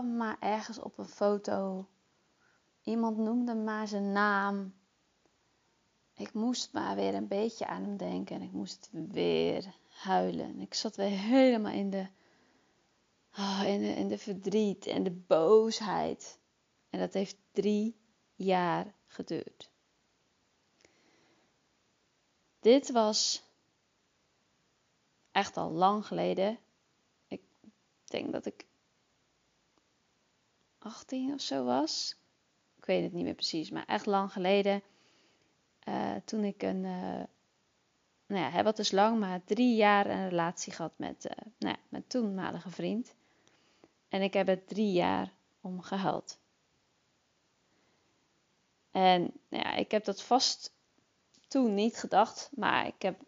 maar ergens op een foto. Iemand noemde maar zijn naam. Ik moest maar weer een beetje aan hem denken en ik moest weer huilen. En ik zat weer helemaal in de, oh, in de, in de verdriet en de boosheid. En dat heeft drie jaar geduurd. Dit was echt al lang geleden. Ik denk dat ik 18 of zo was. Ik weet het niet meer precies, maar echt lang geleden. Uh, toen ik een, uh, nou ja, wat dus lang, maar drie jaar een relatie gehad met, uh, nou ja, mijn toenmalige vriend. En ik heb er drie jaar om gehuild. En nou ja, ik heb dat vast toen niet gedacht, maar ik heb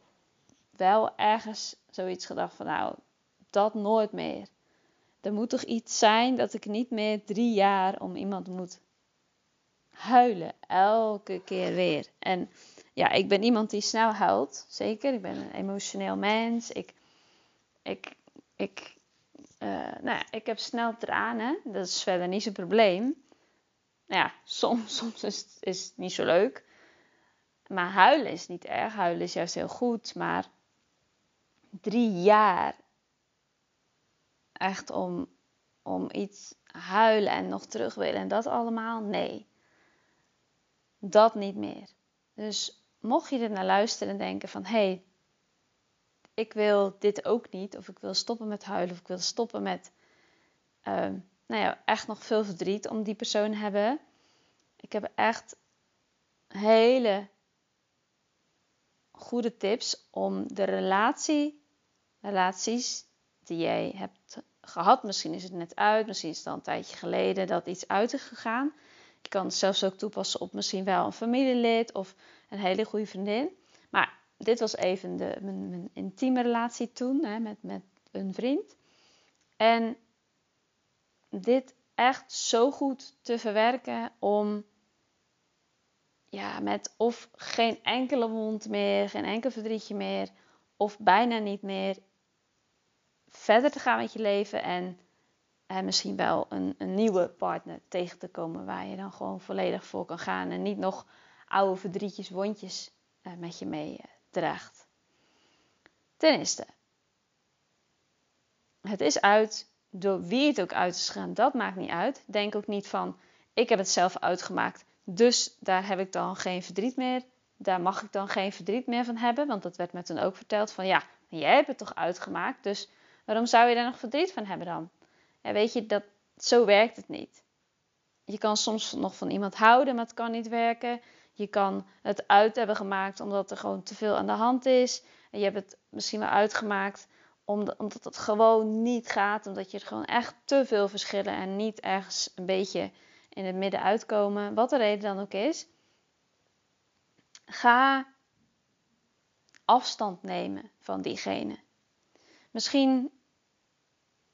wel ergens zoiets gedacht van nou, dat nooit meer. Er moet toch iets zijn dat ik niet meer drie jaar om iemand moet huilen. Elke keer weer. En ja, ik ben iemand die snel huilt. Zeker. Ik ben een emotioneel mens. Ik, ik, ik, uh, nou ja, ik heb snel tranen. Dat is verder niet zo'n probleem. Nou ja, soms, soms is, is het niet zo leuk. Maar huilen is niet erg. Huilen is juist heel goed. Maar drie jaar echt om, om iets huilen en nog terug willen en dat allemaal? Nee. Dat niet meer. Dus mocht je er naar luisteren en denken van hé, hey, ik wil dit ook niet, of ik wil stoppen met huilen, of ik wil stoppen met uh, nou ja, echt nog veel verdriet om die persoon hebben. Ik heb echt hele goede tips om de relatie, relaties die jij hebt gehad. Misschien is het net uit, misschien is het al een tijdje geleden dat iets uit is gegaan. Je kan het zelfs ook toepassen op misschien wel een familielid of een hele goede vriendin. Maar dit was even de, mijn, mijn intieme relatie toen hè, met, met een vriend. En dit echt zo goed te verwerken om ja, met of geen enkele wond meer, geen enkel verdrietje meer, of bijna niet meer verder te gaan met je leven en eh, misschien wel een, een, nieuwe partner tegen te komen waar je dan gewoon volledig voor kan gaan en niet nog oude verdrietjes, wondjes eh, met je mee eh, draagt. Ten eerste, het is uit door wie het ook uit is gegaan, dat maakt niet uit. Denk ook niet van, ik heb het zelf uitgemaakt, dus daar heb ik dan geen verdriet meer. Daar mag ik dan geen verdriet meer van hebben, want dat werd me toen ook verteld van, ja, jij hebt het toch uitgemaakt, dus Waarom zou je daar nog verdriet van hebben dan? Weet je, dat, zo werkt het niet. Je kan soms nog van iemand houden, maar het kan niet werken. Je kan het uit hebben gemaakt omdat er gewoon te veel aan de hand is. En je hebt het misschien wel uitgemaakt omdat het gewoon niet gaat. Omdat je er gewoon echt te veel verschillen en niet ergens een beetje in het midden uitkomen. Wat de reden dan ook is. Ga afstand nemen van diegene. Misschien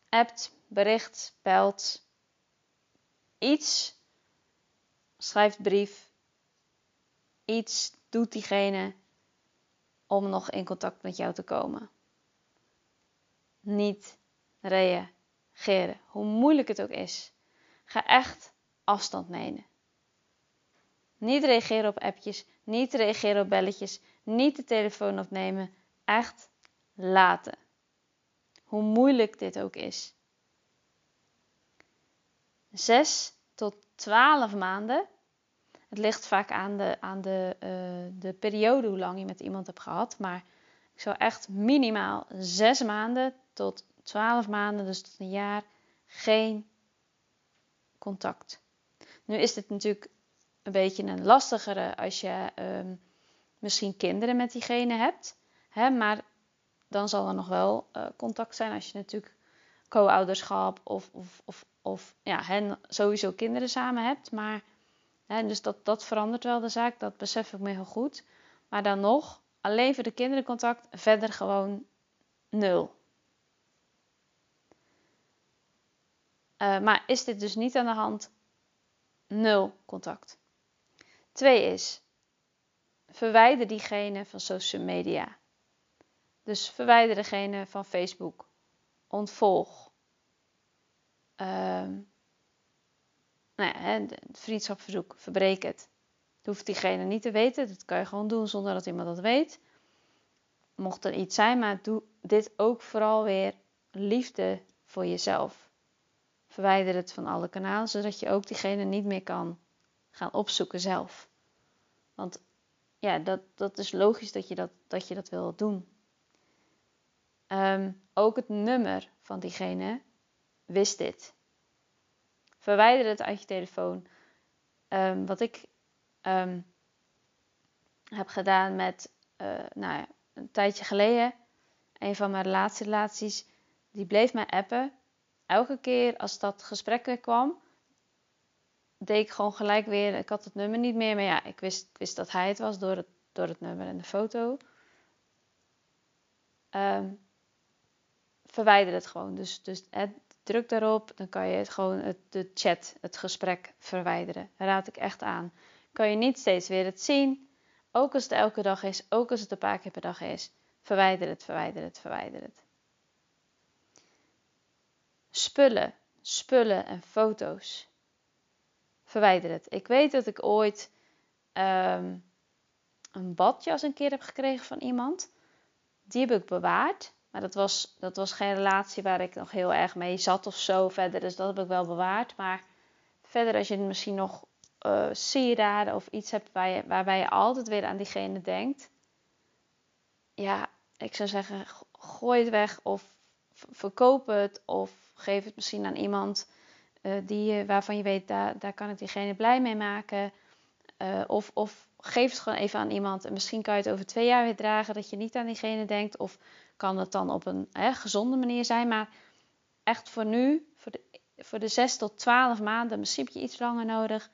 appt, bericht, belt, iets, schrijft brief, iets doet diegene om nog in contact met jou te komen. Niet reageren, hoe moeilijk het ook is. Ga echt afstand nemen. Niet reageren op appjes, niet reageren op belletjes, niet de telefoon opnemen. Echt laten. Hoe moeilijk dit ook is. 6 tot 12 maanden. Het ligt vaak aan de, aan de, uh, de periode hoe lang je met iemand hebt gehad. Maar ik zou echt minimaal 6 maanden tot 12 maanden, dus tot een jaar, geen contact. Nu is dit natuurlijk een beetje een lastigere als je uh, misschien kinderen met diegene hebt. Hè, maar dan zal er nog wel uh, contact zijn als je natuurlijk co-ouderschap of, of, of, of ja, hen sowieso kinderen samen hebt. Maar, hè, dus dat, dat verandert wel de zaak, dat besef ik me heel goed. Maar dan nog, alleen voor de kinderencontact, verder gewoon nul. Uh, maar is dit dus niet aan de hand? Nul contact. Twee is, verwijder diegene van social media. Dus verwijder degene van Facebook. Ontvolg. Uh, nou ja, vriendschapverzoek, verbreek het. Dat hoeft diegene niet te weten. Dat kan je gewoon doen zonder dat iemand dat weet. Mocht er iets zijn, maar doe dit ook vooral weer liefde voor jezelf. Verwijder het van alle kanalen, zodat je ook diegene niet meer kan gaan opzoeken zelf. Want ja, dat, dat is logisch dat je dat, dat, je dat wil doen. Um, ook het nummer van diegene wist dit. Verwijder het uit je telefoon. Um, wat ik um, heb gedaan met, uh, nou ja, een tijdje geleden, een van mijn relaties, die bleef mij appen. Elke keer als dat gesprek weer kwam, deed ik gewoon gelijk weer. Ik had het nummer niet meer, maar ja, ik wist, wist dat hij het was door het, door het nummer en de foto. Um, verwijder het gewoon. Dus, dus druk daarop, dan kan je het gewoon het, de chat, het gesprek verwijderen. Raad ik echt aan. Kan je niet steeds weer het zien, ook als het elke dag is, ook als het een paar keer per dag is. Verwijder het, verwijder het, verwijder het. Spullen, spullen en foto's. Verwijder het. Ik weet dat ik ooit um, een badjas een keer heb gekregen van iemand. Die heb ik bewaard. Maar dat was, dat was geen relatie waar ik nog heel erg mee zat of zo verder. Dus dat heb ik wel bewaard. Maar verder, als je misschien nog uh, sieraden of iets hebt waarbij je altijd weer aan diegene denkt. Ja, ik zou zeggen, gooi het weg of verkoop het. Of geef het misschien aan iemand uh, die, waarvan je weet, daar, daar kan ik diegene blij mee maken. Uh, of, of geef het gewoon even aan iemand. En misschien kan je het over twee jaar weer dragen dat je niet aan diegene denkt. Of kan het dan op een gezonde manier zijn. Maar echt voor nu, voor de, voor de 6 tot 12 maanden, misschien heb je iets langer nodig.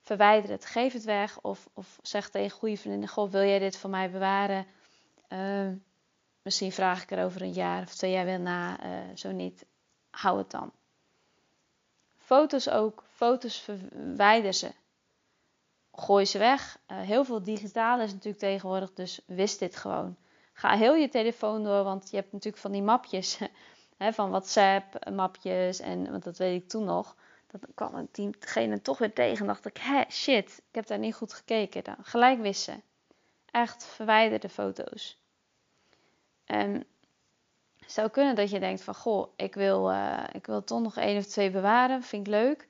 Verwijder het, geef het weg. Of, of zeg tegen goede vriendinnen: Goh, wil jij dit voor mij bewaren? Uh, misschien vraag ik er over een jaar of twee jaar weer na. Uh, zo niet, hou het dan. Foto's ook. Foto's verwijder ze. Gooi ze weg. Uh, heel veel digitaal is natuurlijk tegenwoordig, dus wist dit gewoon ga heel je telefoon door, want je hebt natuurlijk van die mapjes hè, van WhatsApp, mapjes en want dat weet ik toen nog. Dat kwam diegene toch weer tegen en dacht ik, hé, shit, ik heb daar niet goed gekeken. Dan gelijk wissen. Echt verwijderde foto's. En het zou kunnen dat je denkt van, goh, ik wil, uh, ik wil toch nog één of twee bewaren, vind ik leuk.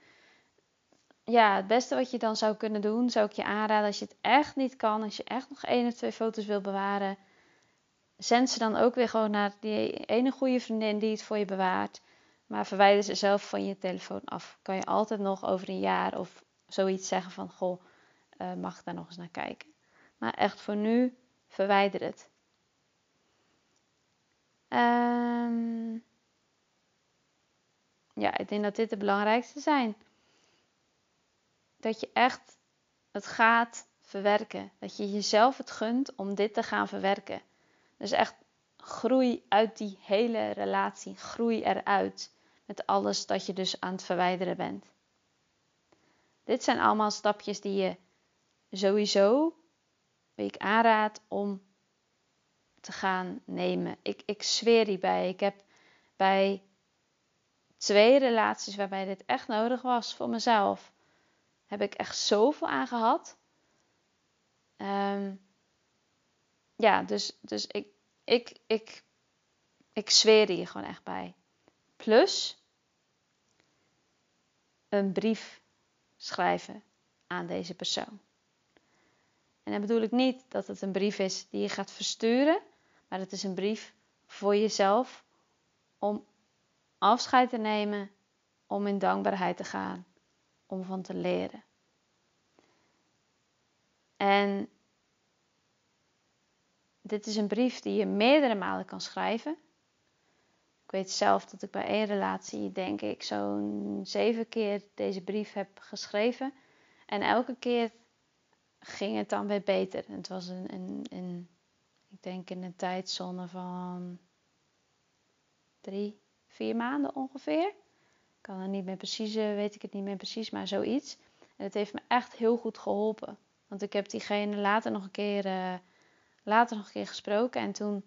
Ja, het beste wat je dan zou kunnen doen, zou ik je aanraden als je het echt niet kan, als je echt nog één of twee foto's wil bewaren, zend ze dan ook weer gewoon naar die ene goede vriendin die het voor je bewaart. Maar verwijder ze zelf van je telefoon af. Kan je altijd nog over een jaar of zoiets zeggen van: Goh, uh, mag ik daar nog eens naar kijken? Maar echt voor nu, verwijder het. Um, ja, ik denk dat dit de belangrijkste zijn. Dat je echt het gaat verwerken. Dat je jezelf het gunt om dit te gaan verwerken. Dus echt groei uit die hele relatie. Groei eruit met alles dat je dus aan het verwijderen bent. Dit zijn allemaal stapjes die je sowieso, wie ik aanraad om te gaan nemen. Ik, ik zweer hierbij. Ik heb bij twee relaties waarbij dit echt nodig was voor mezelf, heb ik echt zoveel aan gehad. Um, ja, dus, dus ik, ik, ik, ik zweer hier gewoon echt bij. Plus een brief schrijven aan deze persoon. En dan bedoel ik niet dat het een brief is die je gaat versturen, maar het is een brief voor jezelf om afscheid te nemen, om in dankbaarheid te gaan, om van te leren. En dit is een brief die je meerdere malen kan schrijven. Ik weet zelf dat ik bij één relatie, denk ik, zo'n zeven keer deze brief heb geschreven. En elke keer ging het dan weer beter. Het was een, een, een ik denk in een tijdzone van drie, vier maanden ongeveer. Ik kan het niet meer precies, eh, weet ik het niet meer precies, maar zoiets. En het heeft me echt heel goed geholpen. Want ik heb diegene later nog een keer uh, later nog een keer gesproken en toen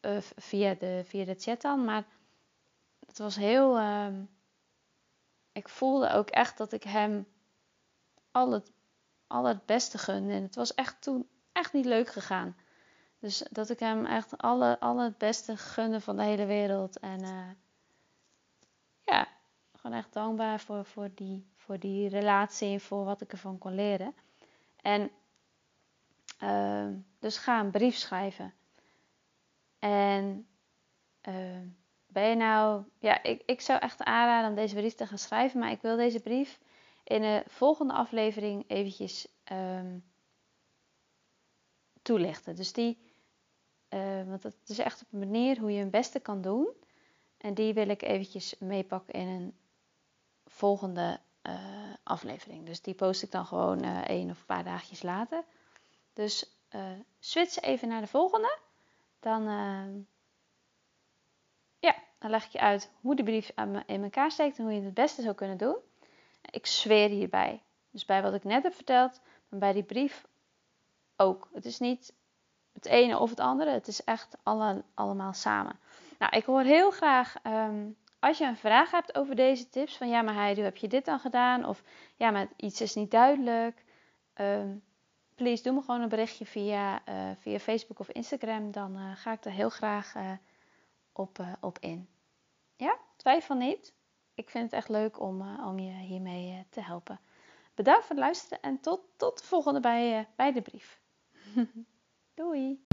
uh, via, de, via de chat dan. Maar het was heel. Uh, ik voelde ook echt dat ik hem al het, al het beste gunde. En het was echt toen echt niet leuk gegaan. Dus dat ik hem echt alle, alle het beste gunde van de hele wereld. En uh, ja, gewoon echt dankbaar voor, voor, die, voor die relatie en voor wat ik ervan kon leren. En uh, dus ga een brief schrijven. En uh, ben je nou, ja, ik, ik zou echt aanraden om deze brief te gaan schrijven, maar ik wil deze brief in de volgende aflevering eventjes um, toelichten. Dus die, want het is echt op een manier hoe je het beste kan doen. En die wil ik eventjes meepakken in een volgende uh, aflevering. Dus die post ik dan gewoon uh, één of een paar dagjes later. Dus uh, switch even naar de volgende. Dan, ja, dan leg ik je uit hoe de brief in elkaar steekt en hoe je het het beste zou kunnen doen. Ik zweer hierbij. Dus bij wat ik net heb verteld, maar bij die brief ook. Het is niet het ene of het andere. Het is echt alle, allemaal samen. Nou, ik hoor heel graag um, als je een vraag hebt over deze tips, van ja, maar Heidi, hoe heb je dit dan gedaan? Of ja, maar iets is niet duidelijk. Um, please, doe me gewoon een berichtje via, uh, via Facebook of Instagram. Dan uh, ga ik er heel graag uh, op, op in. Ja, twijfel niet. Ik vind het echt leuk om, om je hiermee te helpen. Bedankt voor het luisteren en tot, tot de volgende bij, bij de brief. Doei!